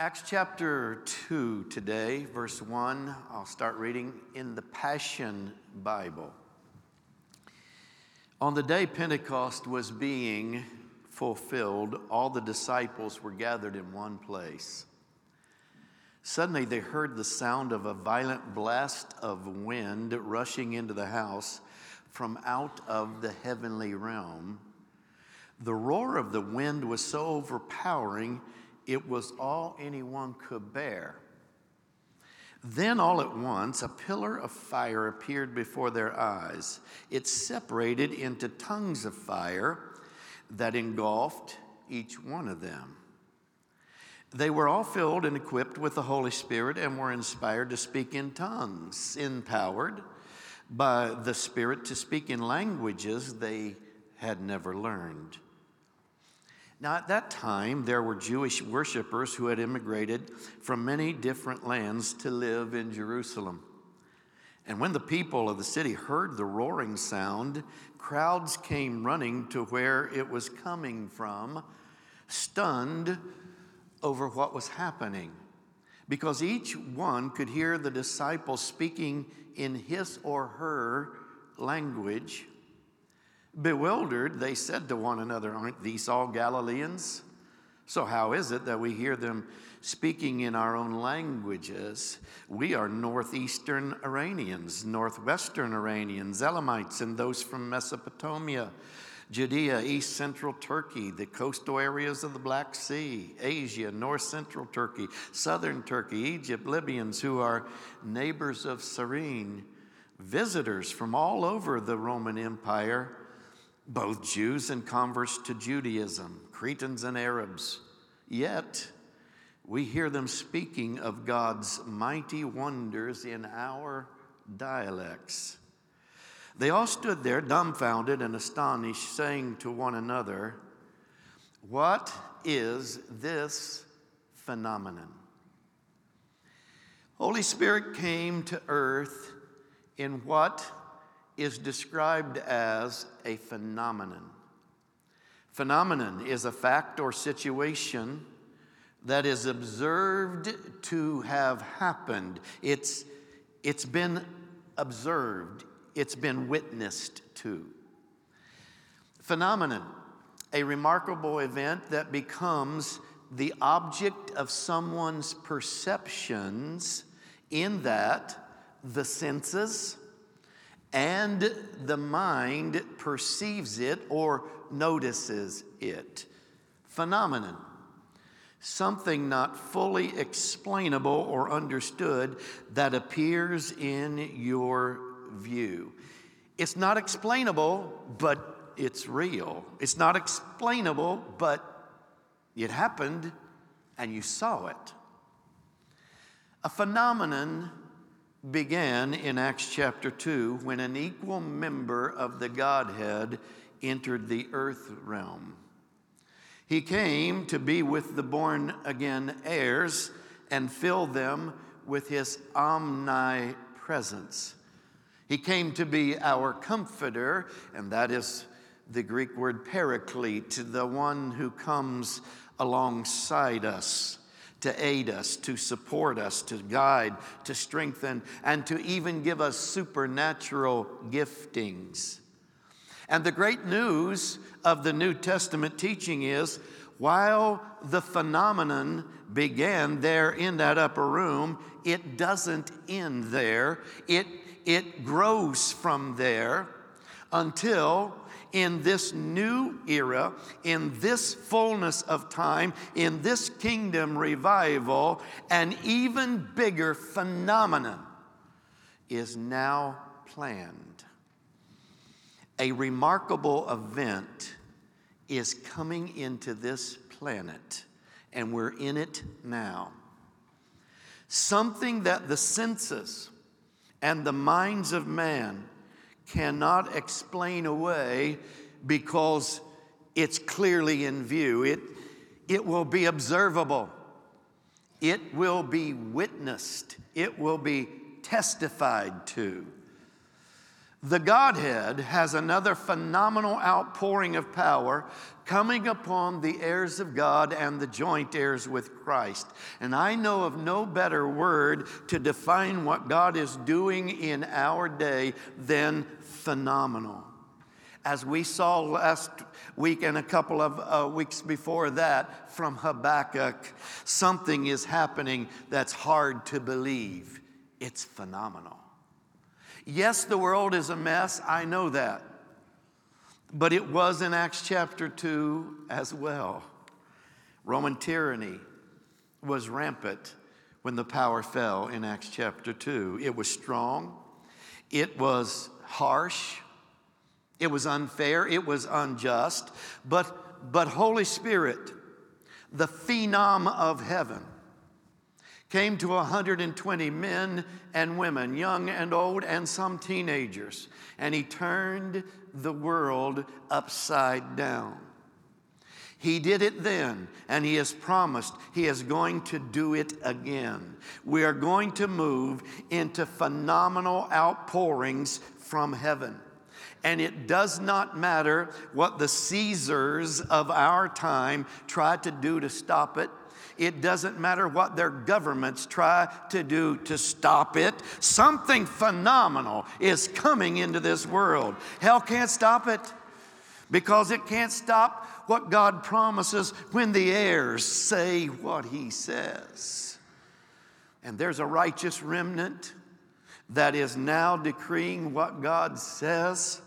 Acts chapter 2 today, verse 1. I'll start reading in the Passion Bible. On the day Pentecost was being fulfilled, all the disciples were gathered in one place. Suddenly they heard the sound of a violent blast of wind rushing into the house from out of the heavenly realm. The roar of the wind was so overpowering it was all anyone could bear. Then, all at once, a pillar of fire appeared before their eyes. It separated into tongues of fire that engulfed each one of them. They were all filled and equipped with the Holy Spirit and were inspired to speak in tongues, empowered by the Spirit to speak in languages they had never learned. Now, at that time, there were Jewish worshippers who had immigrated from many different lands to live in Jerusalem. And when the people of the city heard the roaring sound, crowds came running to where it was coming from, stunned over what was happening, because each one could hear the disciples speaking in his or her language. Bewildered, they said to one another, Aren't these all Galileans? So, how is it that we hear them speaking in our own languages? We are northeastern Iranians, northwestern Iranians, Elamites, and those from Mesopotamia, Judea, east central Turkey, the coastal areas of the Black Sea, Asia, north central Turkey, southern Turkey, Egypt, Libyans who are neighbors of Cyrene, visitors from all over the Roman Empire both Jews and converts to Judaism, Cretans and Arabs. Yet, we hear them speaking of God's mighty wonders in our dialects. They all stood there, dumbfounded and astonished, saying to one another, What is this phenomenon? Holy Spirit came to earth in what is described as a phenomenon. Phenomenon is a fact or situation that is observed to have happened. It's, it's been observed, it's been witnessed to. Phenomenon, a remarkable event that becomes the object of someone's perceptions in that the senses, and the mind perceives it or notices it. Phenomenon. Something not fully explainable or understood that appears in your view. It's not explainable, but it's real. It's not explainable, but it happened and you saw it. A phenomenon began in Acts chapter 2 when an equal member of the Godhead entered the earth realm. He came to be with the born again heirs and fill them with his omnipresence. He came to be our comforter, and that is the Greek word paraclete, the one who comes alongside us to aid us, to support us, to guide, to strengthen, and to even give us supernatural giftings. And the great news of the New Testament teaching is while the phenomenon began there in that upper room, it doesn't end there. It, it grows from there until in this new era, in this fullness of time, in this kingdom revival, an even bigger phenomenon is now planned. A remarkable event is coming into this planet, and we're in it now. Something that the senses and the minds of man cannot explain away because it's clearly in view. It, it will be observable, it will be witnessed, it will be testified to. The Godhead has another phenomenal outpouring of power coming upon the heirs of God and the joint heirs with Christ. And I know of no better word to define what God is doing in our day than phenomenal. As we saw last week and a couple of uh, weeks before that from Habakkuk, something is happening that's hard to believe. It's phenomenal. Yes, the world is a mess, I know that. But it was in Acts chapter 2 as well. Roman tyranny was rampant when the power fell in Acts chapter 2. It was strong, it was harsh, it was unfair, it was unjust, but, but Holy Spirit, the phenom of heaven, came to 120 men and women, young and old, and some teenagers, and he turned the world upside down. He did it then, and He has promised He is going to do it again. We are going to move into phenomenal outpourings from heaven. And it does not matter what the Caesars of our time try to do to stop it. It doesn't matter what their governments try to do to stop it. Something phenomenal is coming into this world. Hell can't stop it because it can't stop what God promises when the heirs say what He says. And there's a righteous remnant that is now decreeing what God says.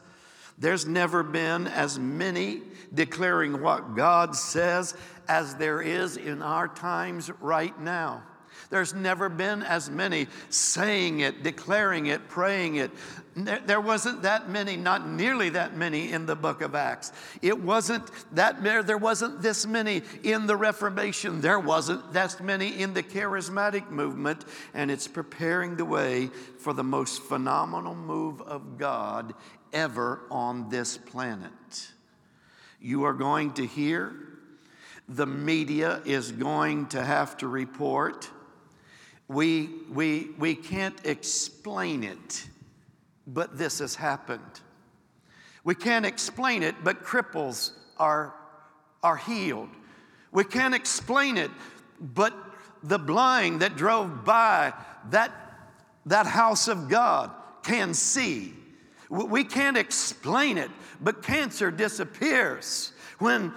There's never been as many declaring what God says as there is in our times right now. There's never been as many saying it, declaring it, praying it. There wasn't that many, not nearly that many in the book of Acts. It wasn't that there wasn't this many in the Reformation. There wasn't that many in the charismatic movement, and it's preparing the way for the most phenomenal move of God ever on this planet. You are going to hear the media is going to have to report. We, we, we can't explain it, but this has happened. We can't explain it, but cripples are, are healed. We can't explain it, but the blind that drove by that, that house of God can see. We can't explain it, but cancer disappears. When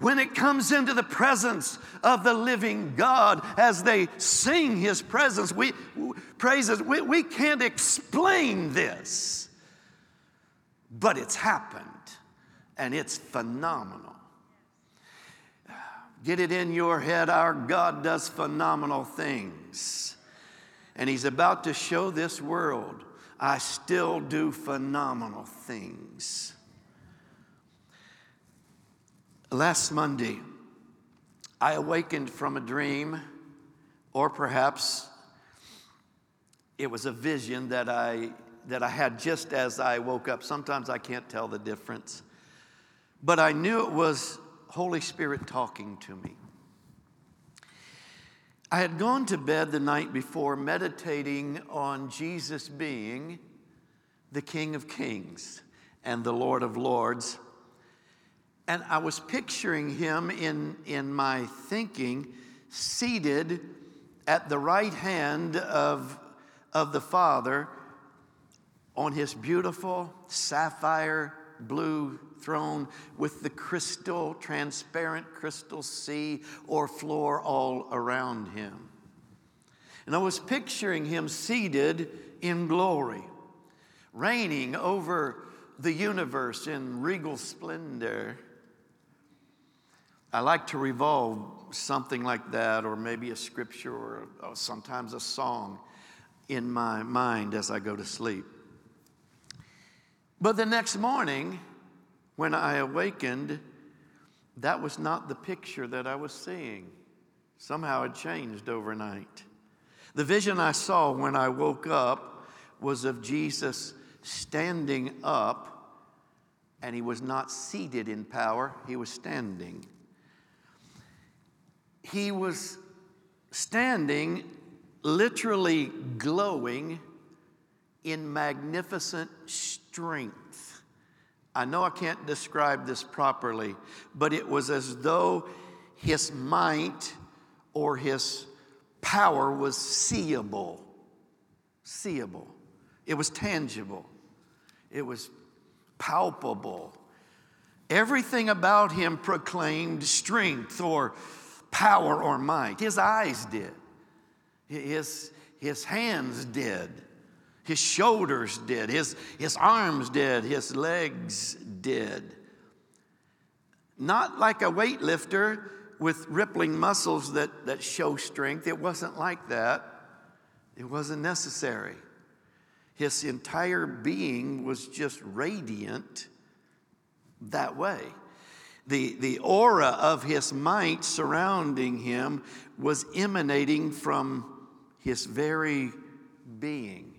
when it comes into the presence of the living God as they sing his presence, we praises, we, we can't explain this. But it's happened and it's phenomenal. Get it in your head, our God does phenomenal things. And he's about to show this world, I still do phenomenal things. Last Monday, I awakened from a dream, or perhaps it was a vision that I, that I had just as I woke up. Sometimes I can't tell the difference. But I knew it was Holy Spirit talking to me. I had gone to bed the night before meditating on Jesus being the King of Kings and the Lord of Lords and I was picturing him in, in my thinking seated at the right hand of, of the Father on his beautiful sapphire blue throne with the crystal, transparent crystal sea or floor all around him. And I was picturing him seated in glory, reigning over the universe in regal splendor. I like to revolve something like that, or maybe a scripture, or, sometimes a song in my mind as I go to sleep. But the next morning, when I awakened, that was not the picture that I was seeing. Somehow it changed overnight. The vision I saw when I woke up was of Jesus standing up, and he was not seated in power, he was standing he was standing, literally glowing in magnificent strength. I know I can't describe this properly, but it was as though his might or his power was seeable. Seeable. It was tangible. It was palpable. Everything about him proclaimed strength or power or might. His eyes did, his, his hands did, his shoulders did, his, his arms did, his legs did. Not like a weightlifter with rippling muscles that, that show strength. It wasn't like that. It wasn't necessary. His entire being was just radiant that way. The, the aura of his might surrounding him was emanating from his very being.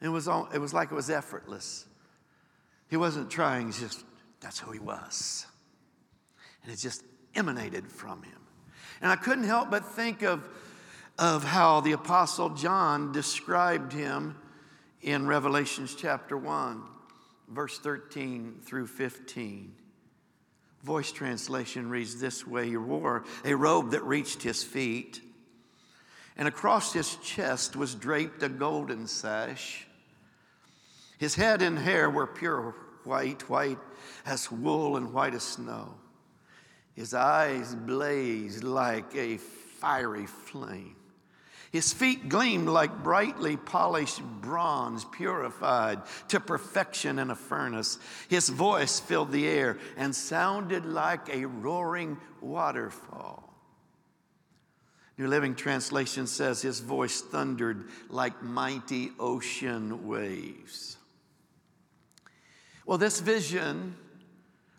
It was, all, it was like it was effortless. He wasn't trying, just that's who he was. And it just emanated from him. And I couldn't help but think of, of how the Apostle John described him in Revelations chapter 1, verse 13 through 15. Voice translation reads this way He wore a robe that reached his feet, and across his chest was draped a golden sash. His head and hair were pure white, white as wool and white as snow. His eyes blazed like a fiery flame. His feet gleamed like brightly polished bronze, purified to perfection in a furnace. His voice filled the air and sounded like a roaring waterfall. New Living Translation says his voice thundered like mighty ocean waves. Well, this vision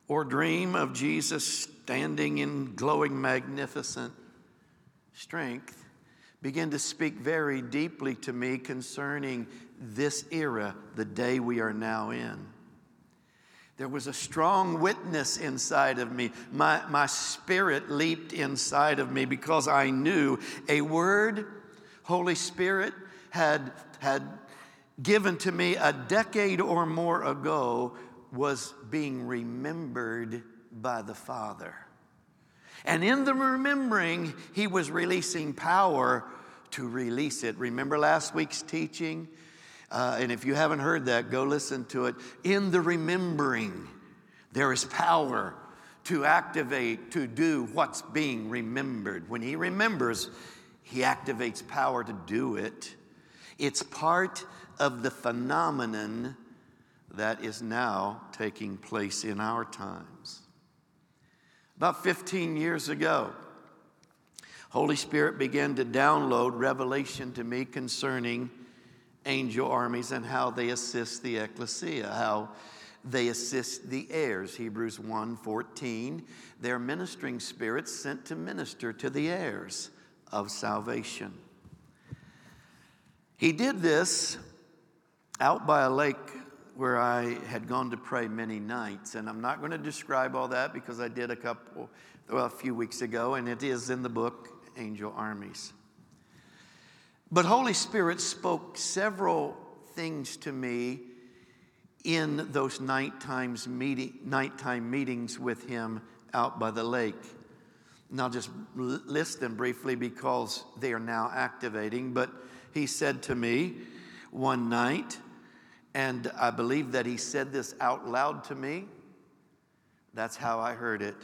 or dream of Jesus standing in glowing, magnificent strength, began to speak very deeply to me concerning this era, the day we are now in. There was a strong witness inside of me. My, my spirit leaped inside of me because I knew a word, Holy Spirit, had, had given to me a decade or more ago was being remembered by the Father. And in the remembering, he was releasing power to release it. Remember last week's teaching? Uh, and if you haven't heard that, go listen to it. In the remembering, there is power to activate, to do what's being remembered. When he remembers, he activates power to do it. It's part of the phenomenon that is now taking place in our times. About 15 years ago, Holy Spirit began to download revelation to me concerning angel armies and how they assist the ecclesia, how they assist the heirs. Hebrews 1 14. They're ministering spirits sent to minister to the heirs of salvation. He did this out by a lake where I had gone to pray many nights. And I'm not going to describe all that because I did a couple, well, a few weeks ago, and it is in the book, Angel Armies. But Holy Spirit spoke several things to me in those nighttime, meeting, nighttime meetings with him out by the lake. And I'll just list them briefly because they are now activating. But he said to me one night, and I believe that he said this out loud to me. That's how I heard it.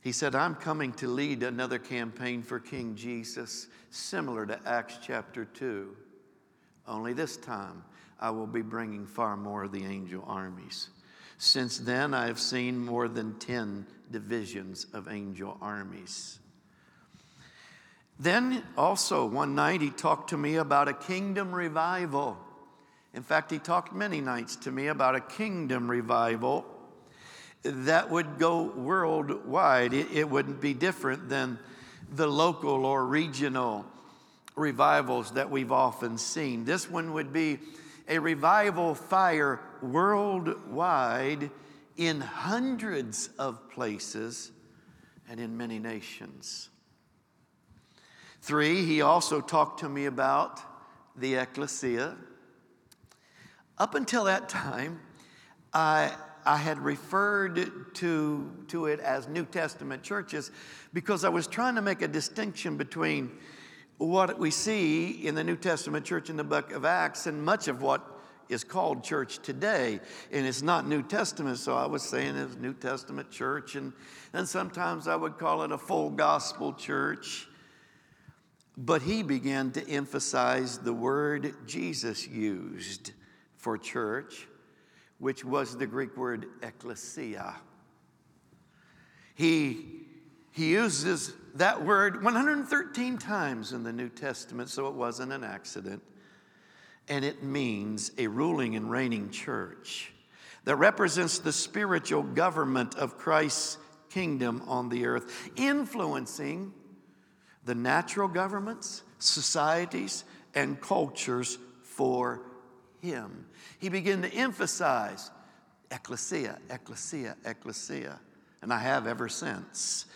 He said, I'm coming to lead another campaign for King Jesus, similar to Acts chapter 2. Only this time, I will be bringing far more of the angel armies. Since then, I have seen more than 10 divisions of angel armies. Then, also, one night, he talked to me about a kingdom revival. In fact, he talked many nights to me about a kingdom revival that would go worldwide. It, it wouldn't be different than the local or regional revivals that we've often seen. This one would be a revival fire worldwide in hundreds of places and in many nations. Three, he also talked to me about the ecclesia Up until that time, I, I had referred to, to it as New Testament churches because I was trying to make a distinction between what we see in the New Testament church in the book of Acts and much of what is called church today. And it's not New Testament, so I was saying it's New Testament church. And, and sometimes I would call it a full gospel church. But he began to emphasize the word Jesus used for church, which was the Greek word ecclesia. He, he uses that word 113 times in the New Testament, so it wasn't an accident. And it means a ruling and reigning church that represents the spiritual government of Christ's kingdom on the earth, influencing the natural governments, societies, and cultures for him. He began to emphasize ecclesia, ecclesia, ecclesia. And I have ever since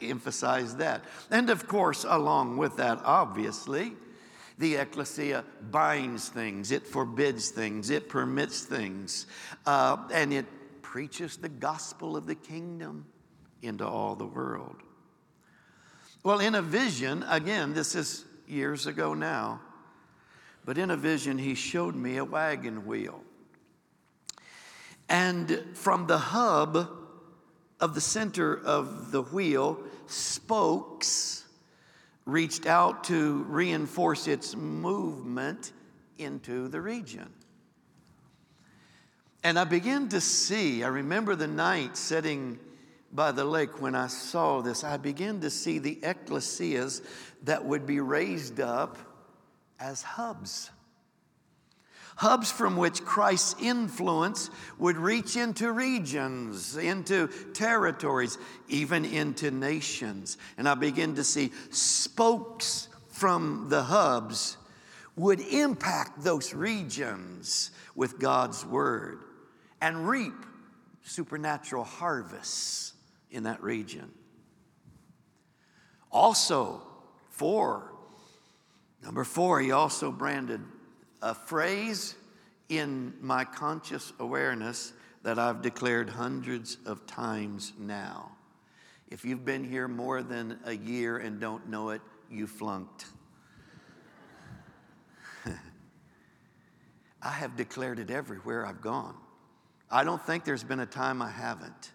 emphasized that. And of course, along with that, obviously, the ecclesia binds things, it forbids things, it permits things, uh, and it preaches the gospel of the kingdom into all the world. Well, in a vision, again, this is years ago now, but in a vision, he showed me a wagon wheel. And from the hub of the center of the wheel, spokes reached out to reinforce its movement into the region. And I began to see, I remember the night sitting by the lake when I saw this, I began to see the ecclesias that would be raised up as hubs. Hubs from which Christ's influence would reach into regions, into territories, even into nations. And I begin to see spokes from the hubs would impact those regions with God's word and reap supernatural harvests in that region. Also, four, number four, he also branded a phrase in my conscious awareness that I've declared hundreds of times now. If you've been here more than a year and don't know it, you flunked. I have declared it everywhere I've gone. I don't think there's been a time I haven't.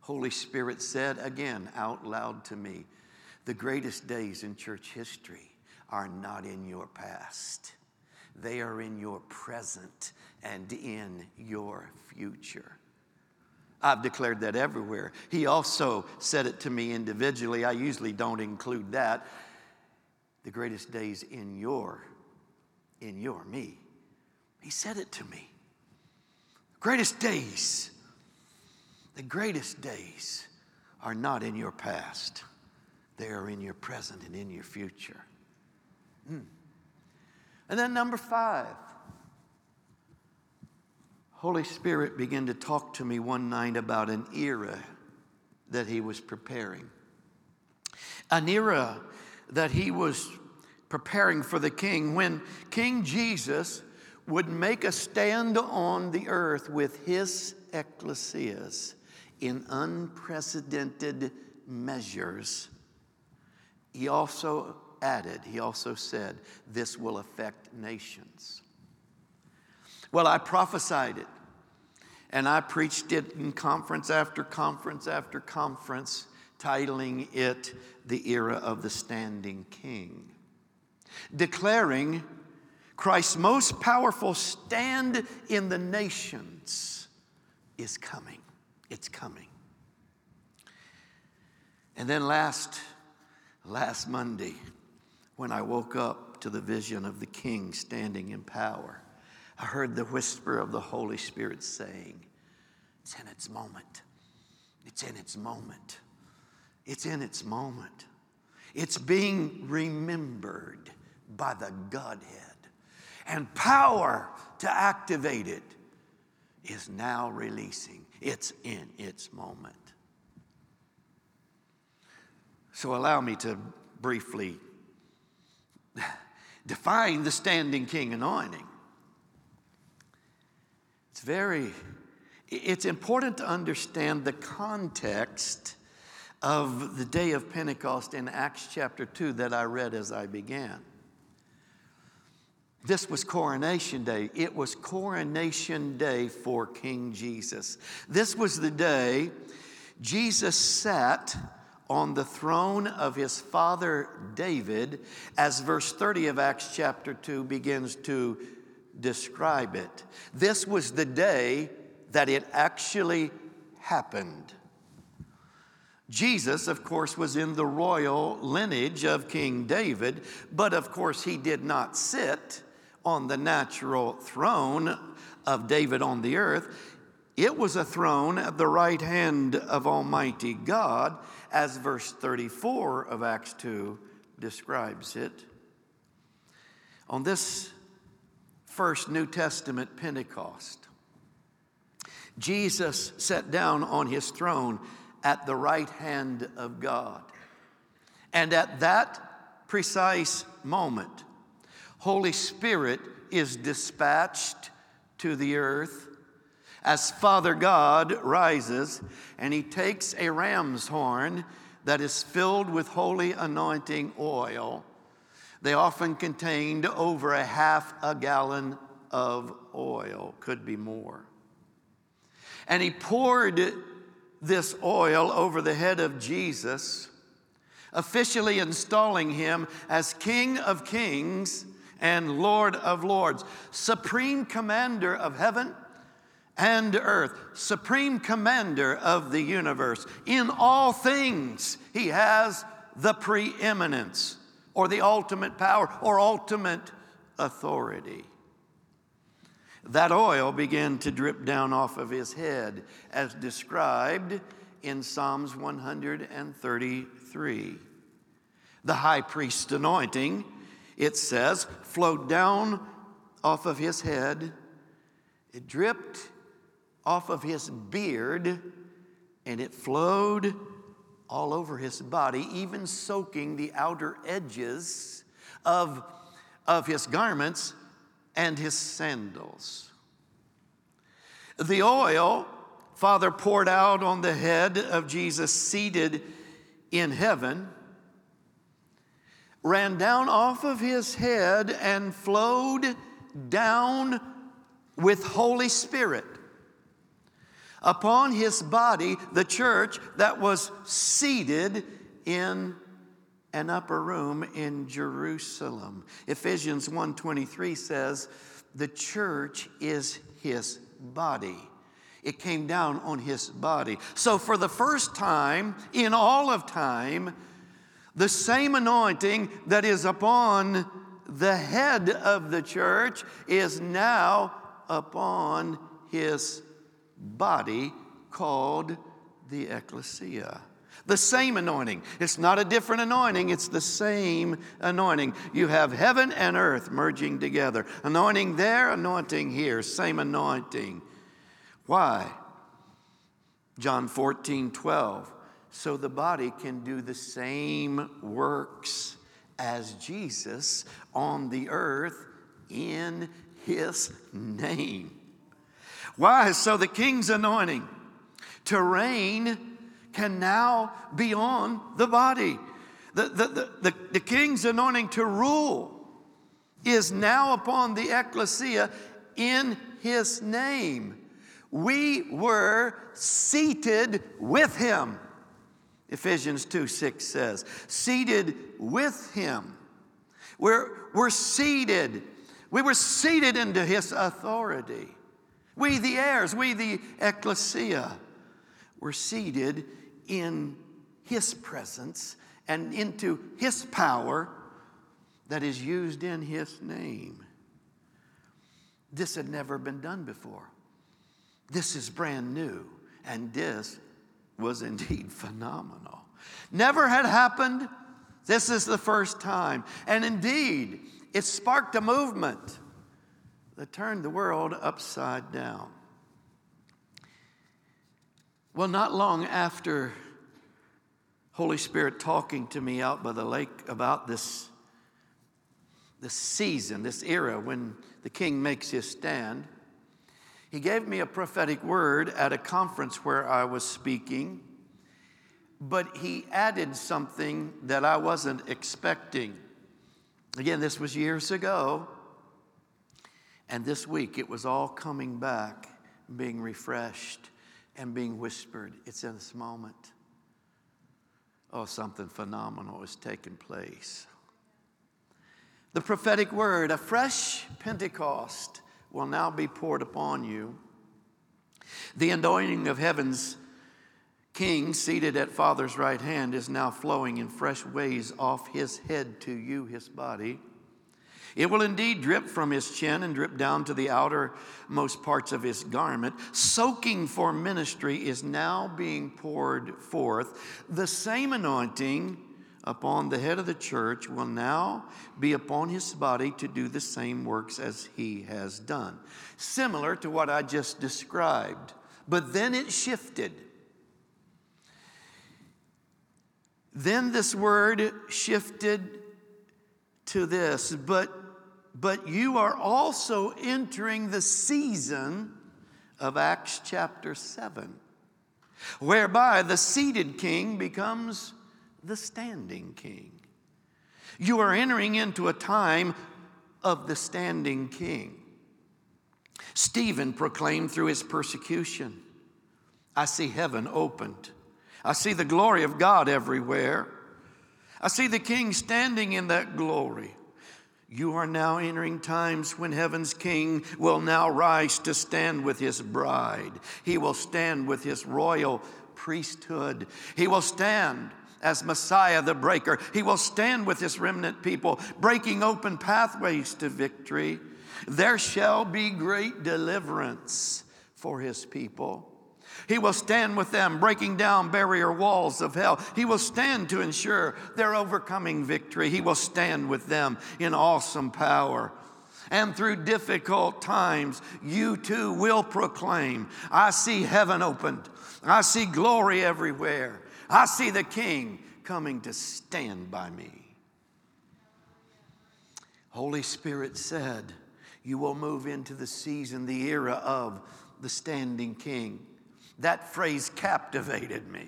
Holy Spirit said again out loud to me, the greatest days in church history are not in your past. They are in your present and in your future. I've declared that everywhere. He also said it to me individually. I usually don't include that. The greatest days in your, in your me. He said it to me. Greatest days the greatest days are not in your past, they are in your present and in your future. Mm. And then, number five, Holy Spirit began to talk to me one night about an era that He was preparing. An era that He was preparing for the King when King Jesus would make a stand on the earth with His ecclesias in unprecedented measures. He also added, he also said, this will affect nations. Well, I prophesied it, and I preached it in conference after conference after conference, titling it The Era of the Standing King, declaring Christ's most powerful stand in the nations is coming. It's coming. And then last, last Monday, when I woke up to the vision of the King standing in power, I heard the whisper of the Holy Spirit saying, It's in its moment. It's in its moment. It's in its moment. It's being remembered by the Godhead. And power to activate it is now releasing. It's in its moment. So allow me to briefly define the standing king anointing. It's very, it's important to understand the context of the day of Pentecost in Acts chapter 2 that I read as I began. This was coronation day. It was coronation day for King Jesus. This was the day Jesus sat on the throne of his father David, as verse 30 of Acts chapter 2 begins to describe it. This was the day that it actually happened. Jesus, of course, was in the royal lineage of King David, but of course, he did not sit on the natural throne of David on the earth. It was a throne at the right hand of Almighty God, as verse 34 of Acts 2 describes it. On this first New Testament Pentecost, Jesus sat down on his throne at the right hand of God. And at that precise moment, Holy Spirit is dispatched to the earth as Father God rises and he takes a ram's horn that is filled with holy anointing oil. They often contained over a half a gallon of oil, could be more. And he poured this oil over the head of Jesus, officially installing him as King of Kings and Lord of Lords, Supreme Commander of heaven and earth, Supreme Commander of the universe. In all things, He has the preeminence or the ultimate power or ultimate authority. That oil began to drip down off of his head, as described in Psalms 133. The high priest anointing, it says, flowed down off of his head. It dripped off of his beard, and it flowed all over his body, even soaking the outer edges of, of his garments and his sandals. The oil Father poured out on the head of Jesus seated in heaven ran down off of his head and flowed down with Holy Spirit upon his body, the church that was seated in an upper room in Jerusalem. Ephesians 1:23 says, "The church is his body." It came down on his body. So for the first time in all of time, the same anointing that is upon the head of the church is now upon his body called the ecclesia. The same anointing. It's not a different anointing, it's the same anointing. You have heaven and earth merging together. Anointing there, anointing here, same anointing. Why? John 14, 12. So the body can do the same works as Jesus on the earth in his name. Why? So the king's anointing to reign can now be on the body. The, the, the, the, the king's anointing to rule is now upon the ecclesia in his name. We were seated with him. Ephesians 2 6 says, seated with him. We're, we're seated. We were seated into his authority. We, the heirs, we, the ecclesia, were seated in His presence and into His power that is used in His name. This had never been done before. This is brand new, and this was indeed phenomenal. Never had happened. This is the first time. And indeed, it sparked a movement that turned the world upside down. Well, not long after Holy Spirit talking to me out by the lake about this, this season, this era when the king makes his stand, He gave me a prophetic word at a conference where I was speaking, but he added something that I wasn't expecting. Again, this was years ago, and this week it was all coming back, being refreshed, and being whispered. It's in this moment. Oh, something phenomenal is taking place. The prophetic word, a fresh Pentecost, will now be poured upon you. The anointing of heaven's king seated at Father's right hand is now flowing in fresh ways off his head to you, his body. It will indeed drip from his chin and drip down to the outermost parts of his garment. Soaking for ministry is now being poured forth. The same anointing upon the head of the church will now be upon his body to do the same works as he has done. Similar to what I just described. But then it shifted. Then this word shifted to this, but but you are also entering the season of Acts chapter 7, whereby the seated king becomes the standing king. You are entering into a time of the standing king. Stephen proclaimed through his persecution I see heaven opened. I see the glory of God everywhere. I see the king standing in that glory. You are now entering times when heaven's king will now rise to stand with his bride. He will stand with his royal priesthood. He will stand as Messiah the breaker. He will stand with his remnant people, breaking open pathways to victory. There shall be great deliverance for his people. He will stand with them, breaking down barrier walls of hell. He will stand to ensure their overcoming victory. He will stand with them in awesome power. And through difficult times, you too will proclaim I see heaven opened, I see glory everywhere, I see the King coming to stand by me. Holy Spirit said, You will move into the season, the era of the standing King. That phrase captivated me.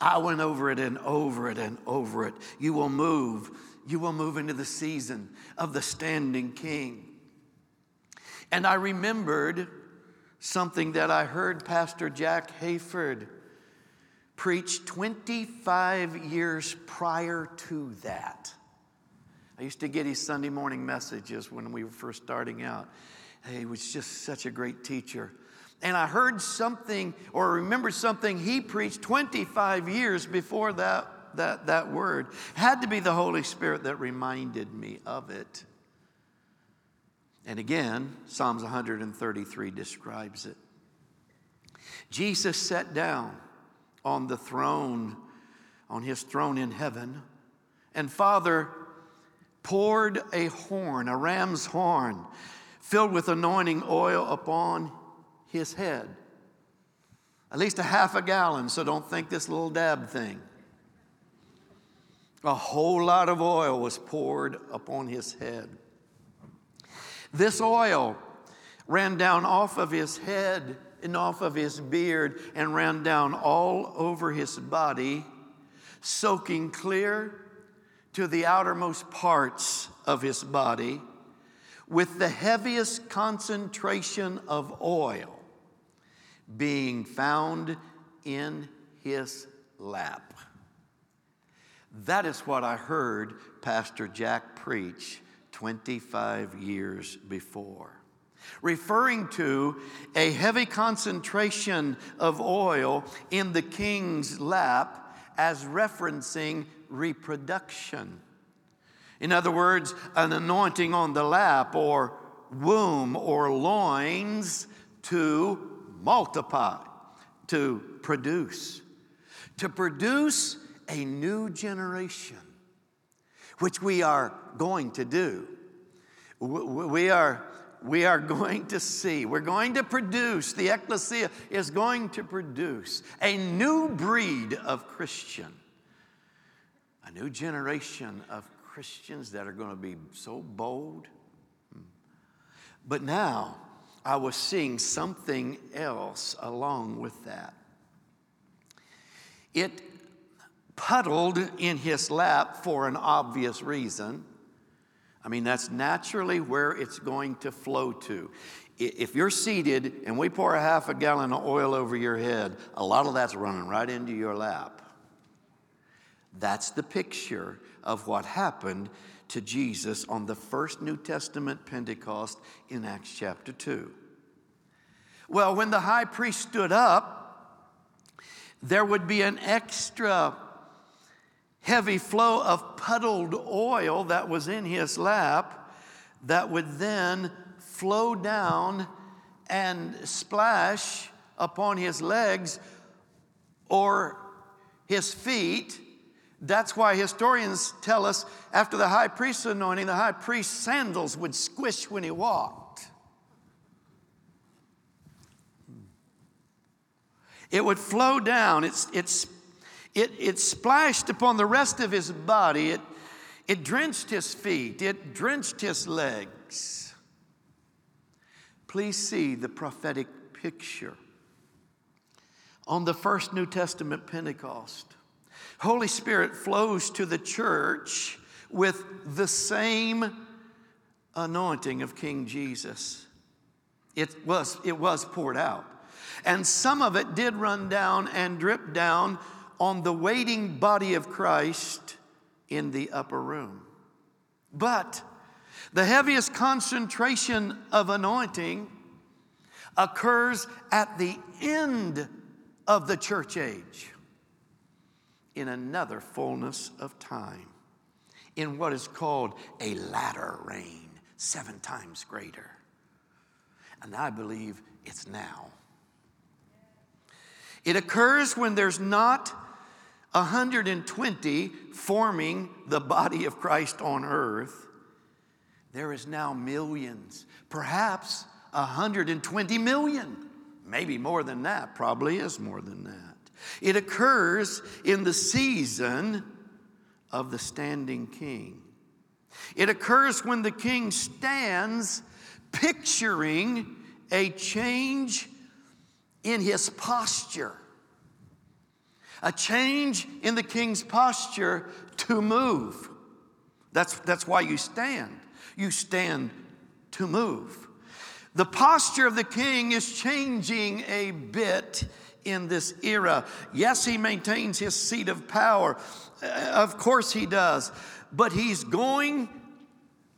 I went over it and over it and over it. You will move. You will move into the season of the standing king. And I remembered something that I heard Pastor Jack Hayford preach 25 years prior to that. I used to get his Sunday morning messages when we were first starting out. He was just such a great teacher and I heard something or remember something he preached 25 years before that, that, that word. Had to be the Holy Spirit that reminded me of it. And again, Psalms 133 describes it. Jesus sat down on the throne, on his throne in heaven, and Father poured a horn, a ram's horn, filled with anointing oil upon his head. At least a half a gallon, so don't think this little dab thing. A whole lot of oil was poured upon his head. This oil ran down off of his head and off of his beard and ran down all over his body, soaking clear to the outermost parts of his body with the heaviest concentration of oil being found in his lap. That is what I heard Pastor Jack preach 25 years before. Referring to a heavy concentration of oil in the king's lap as referencing reproduction. In other words, an anointing on the lap or womb or loins to multiply, to produce, to produce a new generation, which we are going to do. We are, we are going to see, we're going to produce, the ecclesia is going to produce a new breed of Christian, a new generation of Christians that are going to be so bold. Hmm. But now, I was seeing something else along with that. It puddled in his lap for an obvious reason. I mean, that's naturally where it's going to flow to. If you're seated and we pour a half a gallon of oil over your head, a lot of that's running right into your lap. That's the picture of what happened to Jesus on the first New Testament Pentecost in Acts chapter 2. Well, when the high priest stood up, there would be an extra heavy flow of puddled oil that was in his lap that would then flow down and splash upon his legs or his feet. That's why historians tell us after the high priest's anointing, the high priest's sandals would squish when he walked. It would flow down. It's, it's it, it splashed upon the rest of his body. It, it drenched his feet. It drenched his legs. Please see the prophetic picture. On the first New Testament Pentecost, Holy Spirit flows to the church with the same anointing of King Jesus. It was, it was poured out. And some of it did run down and drip down on the waiting body of Christ in the upper room. But the heaviest concentration of anointing occurs at the end of the church age in another fullness of time, in what is called a latter rain, seven times greater. And I believe it's now. It occurs when there's not 120 forming the body of Christ on earth, there is now millions, perhaps 120 million, maybe more than that, probably is more than that. It occurs in the season of the standing king. It occurs when the king stands picturing a change in his posture a change in the king's posture to move. That's, that's why you stand. You stand to move. The posture of the king is changing a bit in this era. Yes, he maintains his seat of power. Uh, of course, he does. But he's going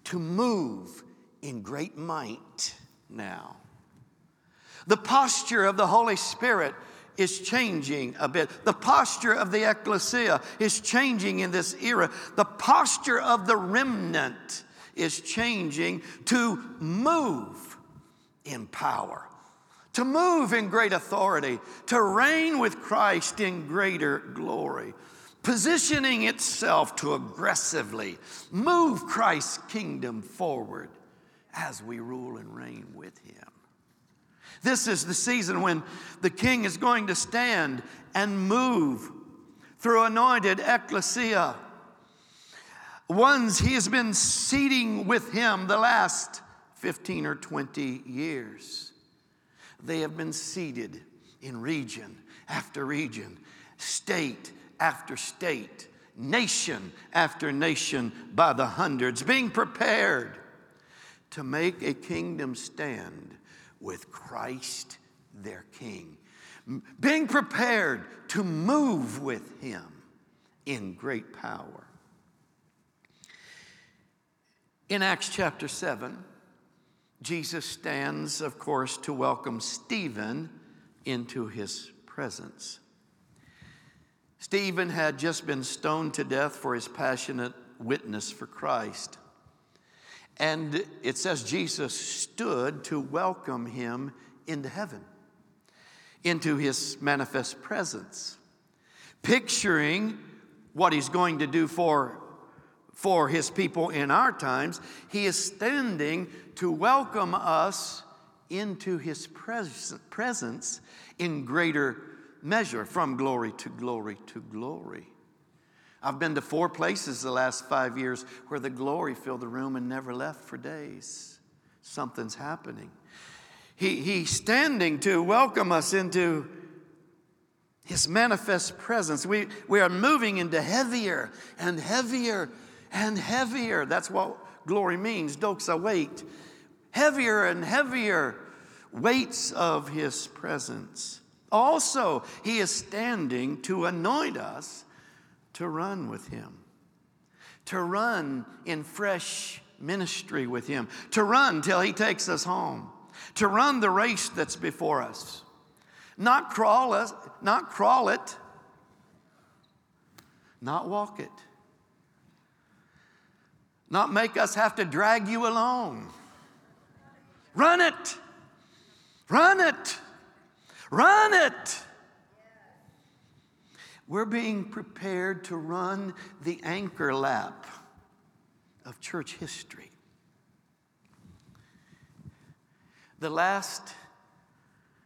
to move in great might now. The posture of the Holy Spirit is changing a bit. The posture of the ecclesia is changing in this era. The posture of the remnant is changing to move in power, to move in great authority, to reign with Christ in greater glory, positioning itself to aggressively move Christ's kingdom forward as we rule and reign with Him. This is the season when the king is going to stand and move through anointed ecclesia. Ones he has been seating with him the last 15 or 20 years. They have been seated in region after region, state after state, nation after nation by the hundreds, being prepared to make a kingdom stand with Christ their King, being prepared to move with Him in great power. In Acts chapter 7, Jesus stands, of course, to welcome Stephen into his presence. Stephen had just been stoned to death for his passionate witness for Christ. And it says Jesus stood to welcome him into heaven, into his manifest presence, picturing what he's going to do for, for his people in our times. He is standing to welcome us into his pres- presence in greater measure, from glory to glory to glory. I've been to four places the last five years where the glory filled the room and never left for days. Something's happening. He, he's standing to welcome us into his manifest presence. We, we are moving into heavier and heavier and heavier. That's what glory means, doxa weight. Heavier and heavier weights of his presence. Also, he is standing to anoint us to run with him, to run in fresh ministry with him, to run till he takes us home, to run the race that's before us. Not crawl us, not crawl it, not walk it. Not make us have to drag you along. Run it. Run it. Run it. We're being prepared to run the anchor lap of church history. The last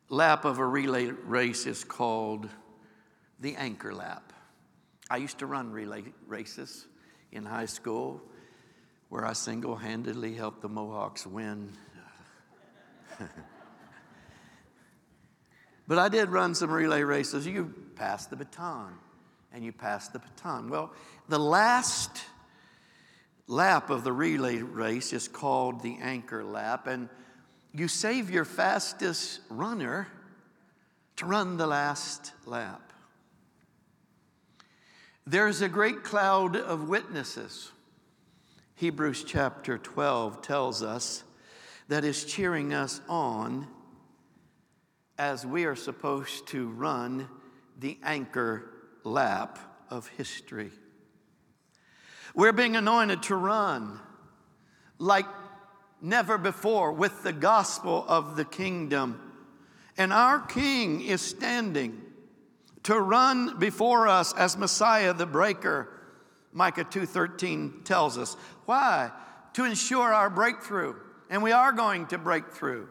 lap of a relay race is called the anchor lap. I used to run relay races in high school where I single handedly helped the Mohawks win. but I did run some relay races. You pass the baton and you pass the baton. Well, the last lap of the relay race is called the anchor lap, and you save your fastest runner to run the last lap. There's a great cloud of witnesses. Hebrews chapter 12 tells us that is cheering us on as we are supposed to run the anchor lap of history. We're being anointed to run like never before with the gospel of the kingdom. And our King is standing to run before us as Messiah the breaker. Micah 2:13 tells us. Why? To ensure our breakthrough. And we are going to break through.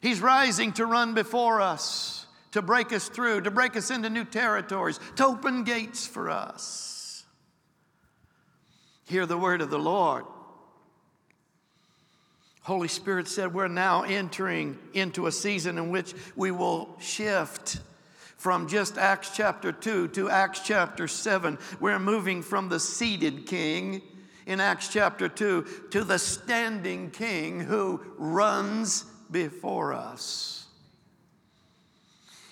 He's rising to run before us, to break us through, to break us into new territories, to open gates for us. Hear the word of the Lord. Holy Spirit said we're now entering into a season in which we will shift from just Acts chapter 2 to Acts chapter 7. We're moving from the seated king in Acts chapter 2 to the standing king who runs before us.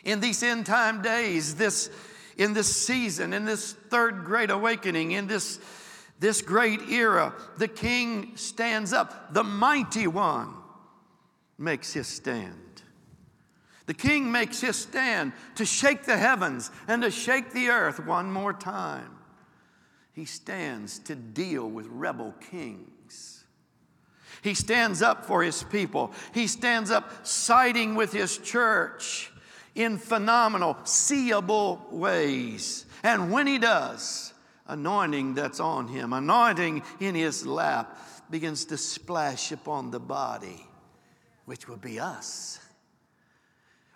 In these end time days, this, in this season, in this third great awakening, in this this great era, the king stands up. The mighty one makes his stand. The king makes his stand to shake the heavens and to shake the earth one more time. He stands to deal with rebel kings. He stands up for his people. He stands up siding with his church in phenomenal, seeable ways. And when he does, anointing that's on him, anointing in his lap, begins to splash upon the body, which would be us.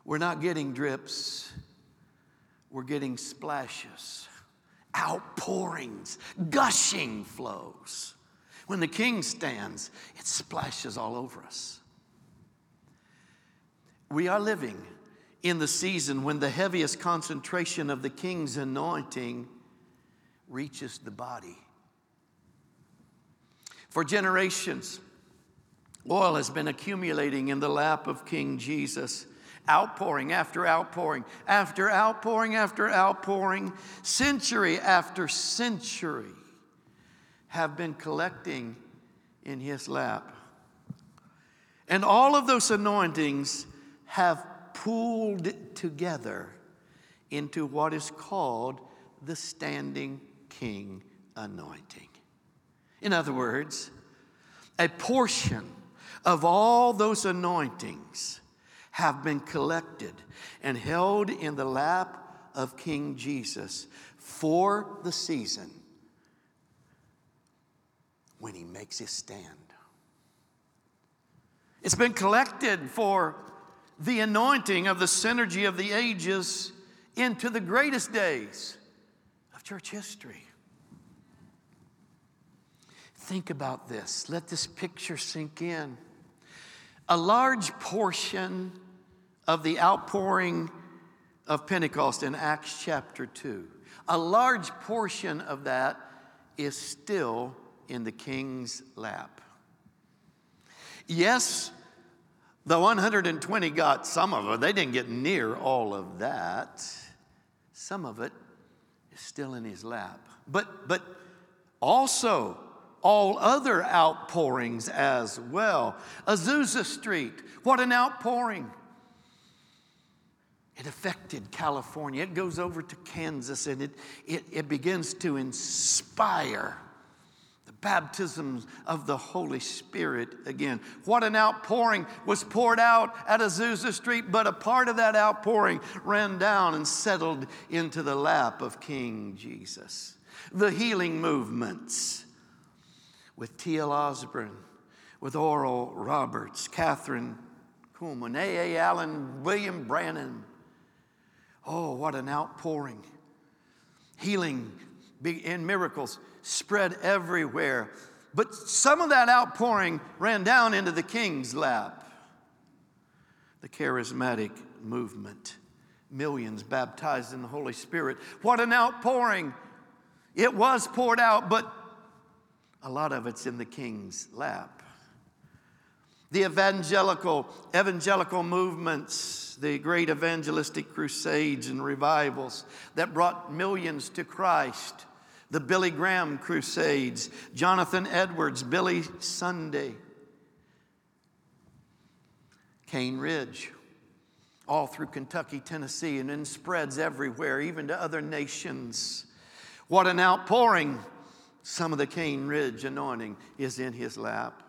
We're not getting drips, we're getting splashes, outpourings, gushing flows. When the king stands, it splashes all over us. We are living in the season when the heaviest concentration of the king's anointing reaches the body. For generations, oil has been accumulating in the lap of King Jesus, outpouring after outpouring, after outpouring after outpouring, century after century have been collecting in his lap. And all of those anointings have pooled together into what is called the standing king anointing. In other words, a portion of all those anointings have been collected and held in the lap of King Jesus for the season when he makes his stand. It's been collected for the anointing of the synergy of the ages into the greatest days of church history. Think about this. Let this picture sink in. A large portion of the outpouring of Pentecost in Acts chapter 2, a large portion of that is still in the king's lap. Yes, the 120 got some of it. They didn't get near all of that. Some of it is still in his lap. But, but also, all other outpourings as well. Azusa Street, what an outpouring. It affected California. It goes over to Kansas and it, it, it begins to inspire the baptisms of the Holy Spirit again. What an outpouring was poured out at Azusa Street, but a part of that outpouring ran down and settled into the lap of King Jesus. The healing movements with T.L. Osborn, with Oral Roberts, Kathryn Kuhlman, A.A. Allen, William Branham. Oh, what an outpouring. Healing and miracles spread everywhere. But some of that outpouring ran down into the king's lap. The charismatic movement, millions baptized in the Holy Spirit. What an outpouring! It was poured out, but a lot of it's in the king's lap. The evangelical, evangelical movements, the great evangelistic crusades and revivals that brought millions to Christ, the Billy Graham crusades, Jonathan Edwards, Billy Sunday, Cane Ridge, all through Kentucky, Tennessee, and then spreads everywhere, even to other nations. What an outpouring some of the Cane Ridge anointing is in his lap.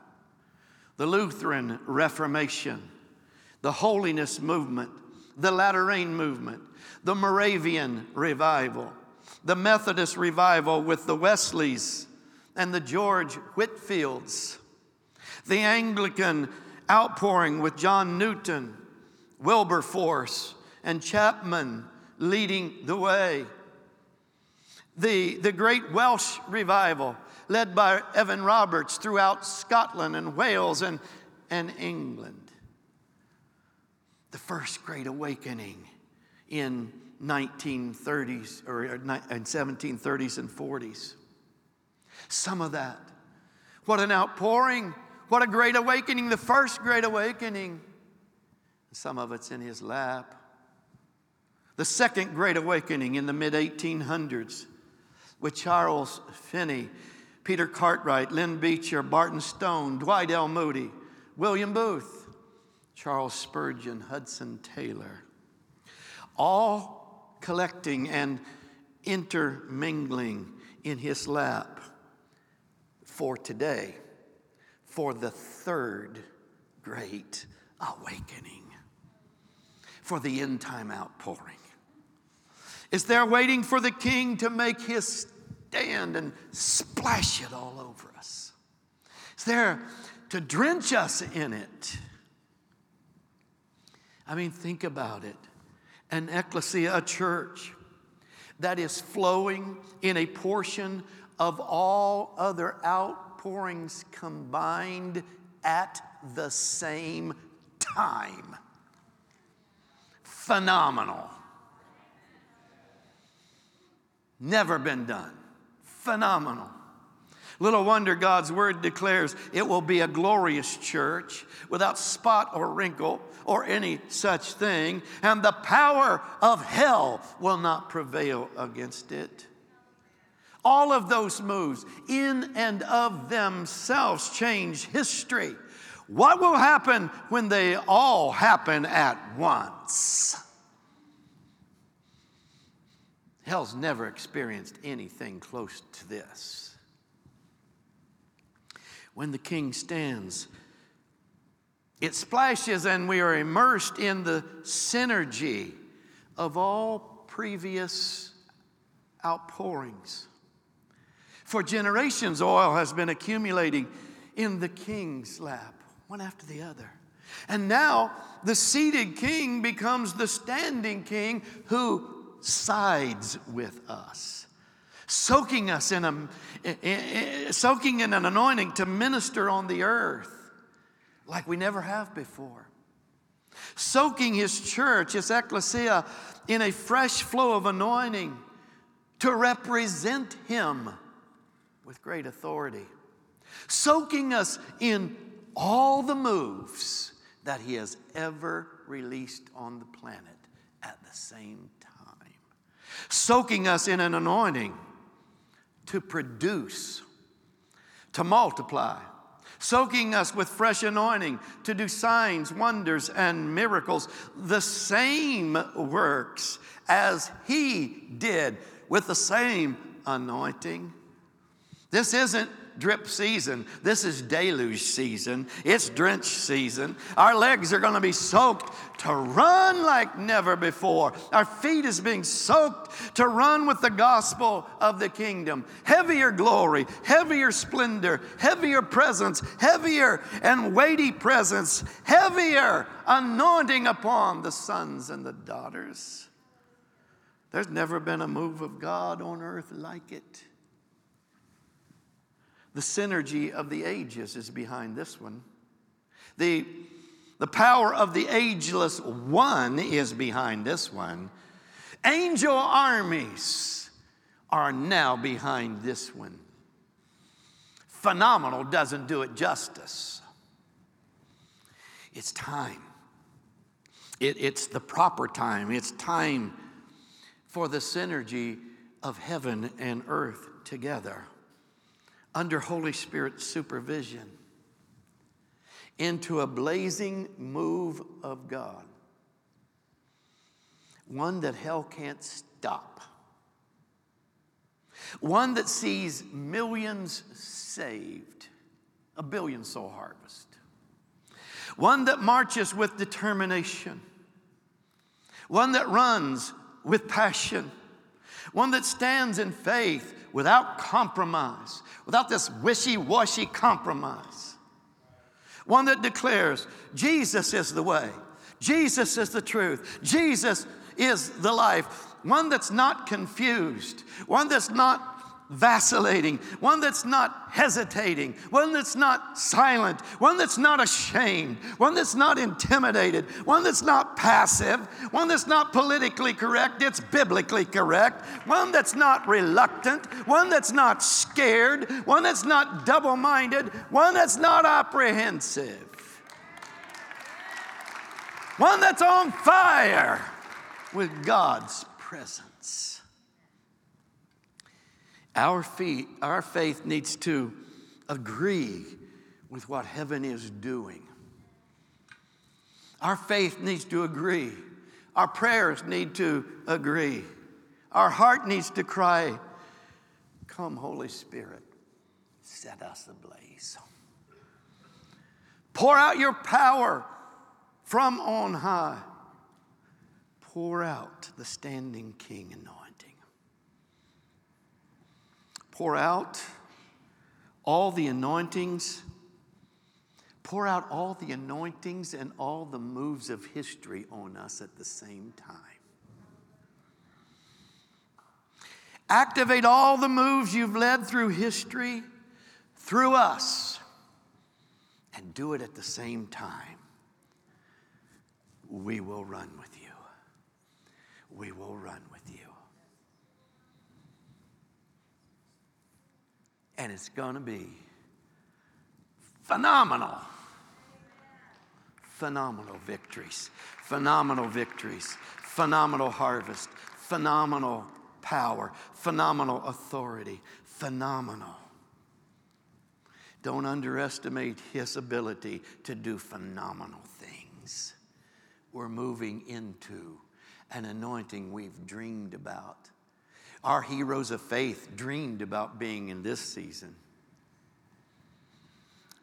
The Lutheran Reformation, the Holiness Movement, the Latter Rain Movement, the Moravian Revival, the Methodist Revival with the Wesleys and the George Whitefields, the Anglican outpouring with John Newton, Wilberforce, and Chapman leading the way the, the great Welsh revival led by Evan Roberts throughout Scotland and Wales and, and England. The first great awakening in 1930s or uh, in 1730s and 40s. Some of that. What an outpouring. What a great awakening. The first great awakening. Some of it's in his lap. The second great awakening in the mid 1800s with Charles Finney, Peter Cartwright, Lyman Beecher, Barton Stone, Dwight L. Moody, William Booth, Charles Spurgeon, Hudson Taylor, all collecting and intermingling in his lap for today, for the third great awakening, for the end time outpouring. Is there waiting for the king to make his stand and splash it all over us? Is there to drench us in it? I mean, think about it. An ecclesia, a church that is flowing in a portion of all other outpourings combined at the same time. Phenomenal. Never been done. Phenomenal. Little wonder God's word declares it will be a glorious church without spot or wrinkle or any such thing, and the power of hell will not prevail against it. All of those moves, in and of themselves, change history. What will happen when they all happen at once? Hell's never experienced anything close to this. When the king stands, it splashes, and we are immersed in the synergy of all previous outpourings. For generations, oil has been accumulating in the king's lap, one after the other. And now the seated king becomes the standing king who sides with us, soaking us in a, soaking in an anointing to minister on the earth. like we never have before. Soaking his church, his ecclesia, in a fresh flow of anointing to represent him with great authority. Soaking us in all the moves that he has ever released on the planet at the same time. Soaking us in an anointing to produce, to multiply, soaking us with fresh anointing to do signs, wonders, and miracles, the same works as He did with the same anointing. This isn't drip season. This is deluge season. It's drench season. Our legs are going to be soaked to run like never before. Our feet is being soaked to run with the gospel of the kingdom. Heavier glory, heavier splendor, heavier presence, heavier and weighty presence, heavier anointing upon the sons and the daughters. There's never been a move of God on earth like it. The synergy of the ages is behind this one. The, the power of the ageless one is behind this one. Angel armies are now behind this one. Phenomenal doesn't do it justice. It's time. It, it's the proper time. It's time for the synergy of heaven and earth together under Holy Spirit supervision into a blazing move of God, one that hell can't stop, one that sees millions saved, a billion soul harvest, one that marches with determination, one that runs with passion, one that stands in faith without compromise, without this wishy washy compromise. One that declares Jesus is the way, Jesus is the truth, Jesus is the life. One that's not confused, one that's not vacillating, one that's not hesitating, one that's not silent, one that's not ashamed, one that's not intimidated, one that's not passive, one that's not politically correct, it's biblically correct, one that's not reluctant, one that's not scared, one that's not double minded, one that's not apprehensive, one that's on fire with God's presence. Our, feet, our faith needs to agree with what heaven is doing. Our faith needs to agree. Our prayers need to agree. Our heart needs to cry, Come, Holy Spirit, set us ablaze. Pour out your power from on high. Pour out the standing king anointing pour out all the anointings, pour out all the anointings and all the moves of history on us at the same time. Activate all the moves you've led through history through us and do it at the same time. We will run with you. We will run with you. And it's going to be phenomenal. Phenomenal victories, phenomenal victories, phenomenal harvest, phenomenal power, phenomenal authority, phenomenal. Don't underestimate his ability to do phenomenal things. We're moving into an anointing we've dreamed about our heroes of faith dreamed about being in this season.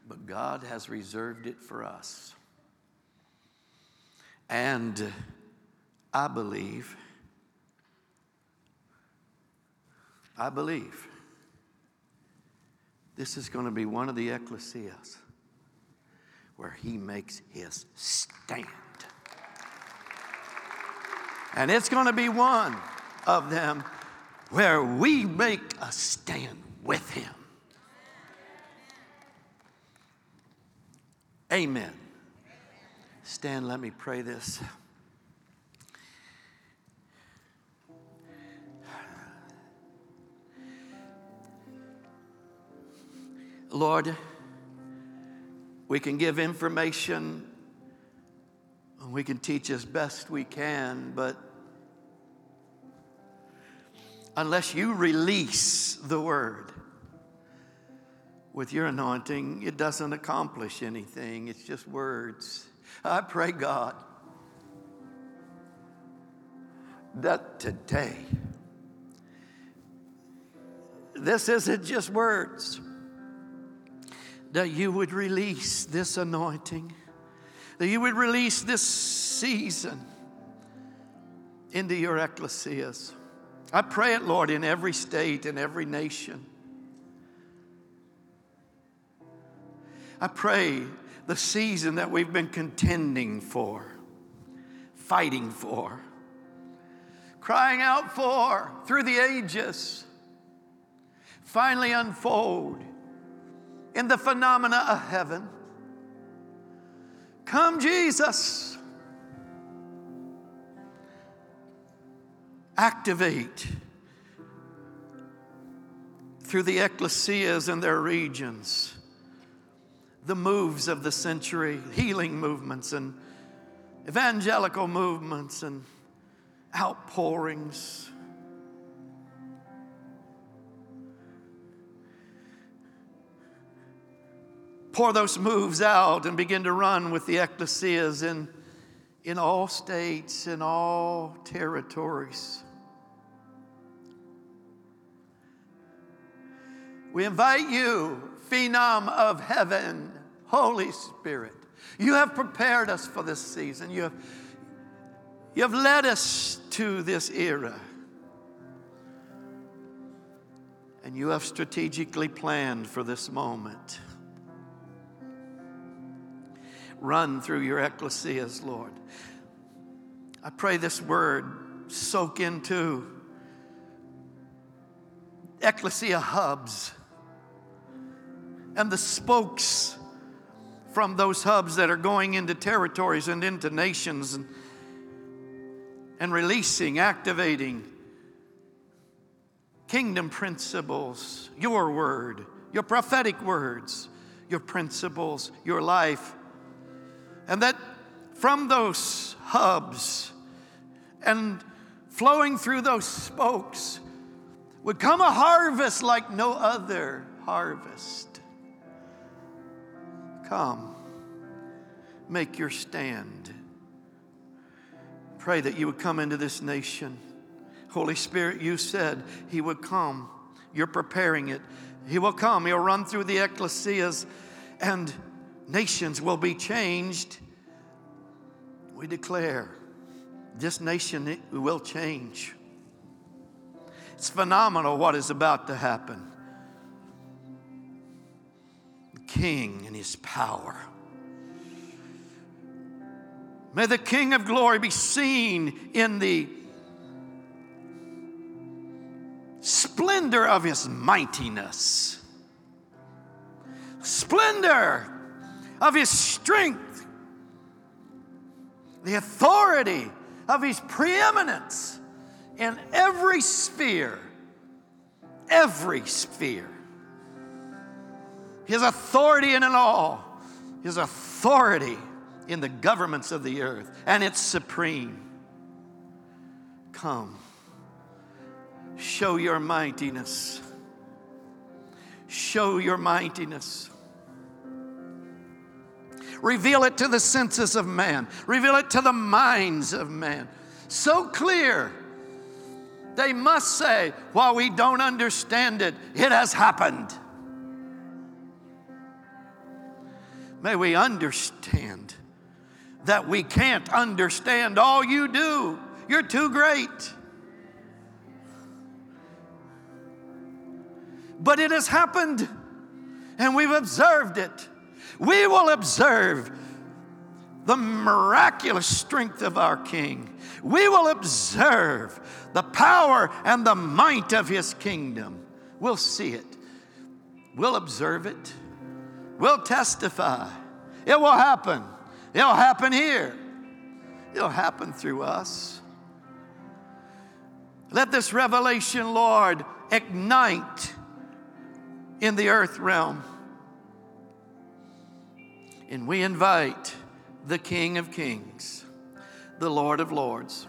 But God has reserved it for us. And I believe, I believe this is going to be one of the ecclesias where he makes his stand. And it's going to be one of them where we make a stand with Him. Amen. Stand, let me pray this. Lord, we can give information, we can teach as best we can, but unless you release the word with your anointing, it doesn't accomplish anything. It's just words. I pray, God, that today, this isn't just words that you would release this anointing, that you would release this season into your ecclesias. I pray it, Lord, in every state, in every nation. I pray the season that we've been contending for, fighting for, crying out for through the ages, finally unfold in the phenomena of heaven. Come, Jesus. Activate through the ecclesias and their regions the moves of the century, healing movements and evangelical movements and outpourings pour those moves out and begin to run with the ecclesias in, in all states, in all territories. We invite you, phenom of heaven, Holy Spirit. You have prepared us for this season. You have, you have led us to this era. And you have strategically planned for this moment run through your ecclesias, Lord. I pray this word soak into ecclesia hubs and the spokes from those hubs that are going into territories and into nations and, and releasing, activating kingdom principles, your word, your prophetic words, your principles, your life and that from those hubs and flowing through those spokes would come a harvest like no other harvest. Come, make your stand. Pray that you would come into this nation. Holy Spirit, you said He would come. You're preparing it. He will come. He'll run through the ecclesias and nations will be changed. We declare this nation will change. It's phenomenal what is about to happen. King and his power. May the King of glory be seen in the splendor of his mightiness, splendor of his strength, the authority of his preeminence in every sphere, every sphere. His authority in it all, his authority in the governments of the earth, and it's supreme. Come, show your mightiness. Show your mightiness. Reveal it to the senses of man. Reveal it to the minds of man. So clear. They must say, while we don't understand it, it has happened. May we understand that we can't understand all you do. You're too great. But it has happened, and we've observed it we will observe the miraculous strength of our King. We will observe the power and the might of His kingdom. We'll see it. We'll observe it. We'll testify. It will happen. It'll happen here. It'll happen through us. Let this revelation, Lord, ignite in the earth realm. And we invite the King of Kings, the Lord of Lords.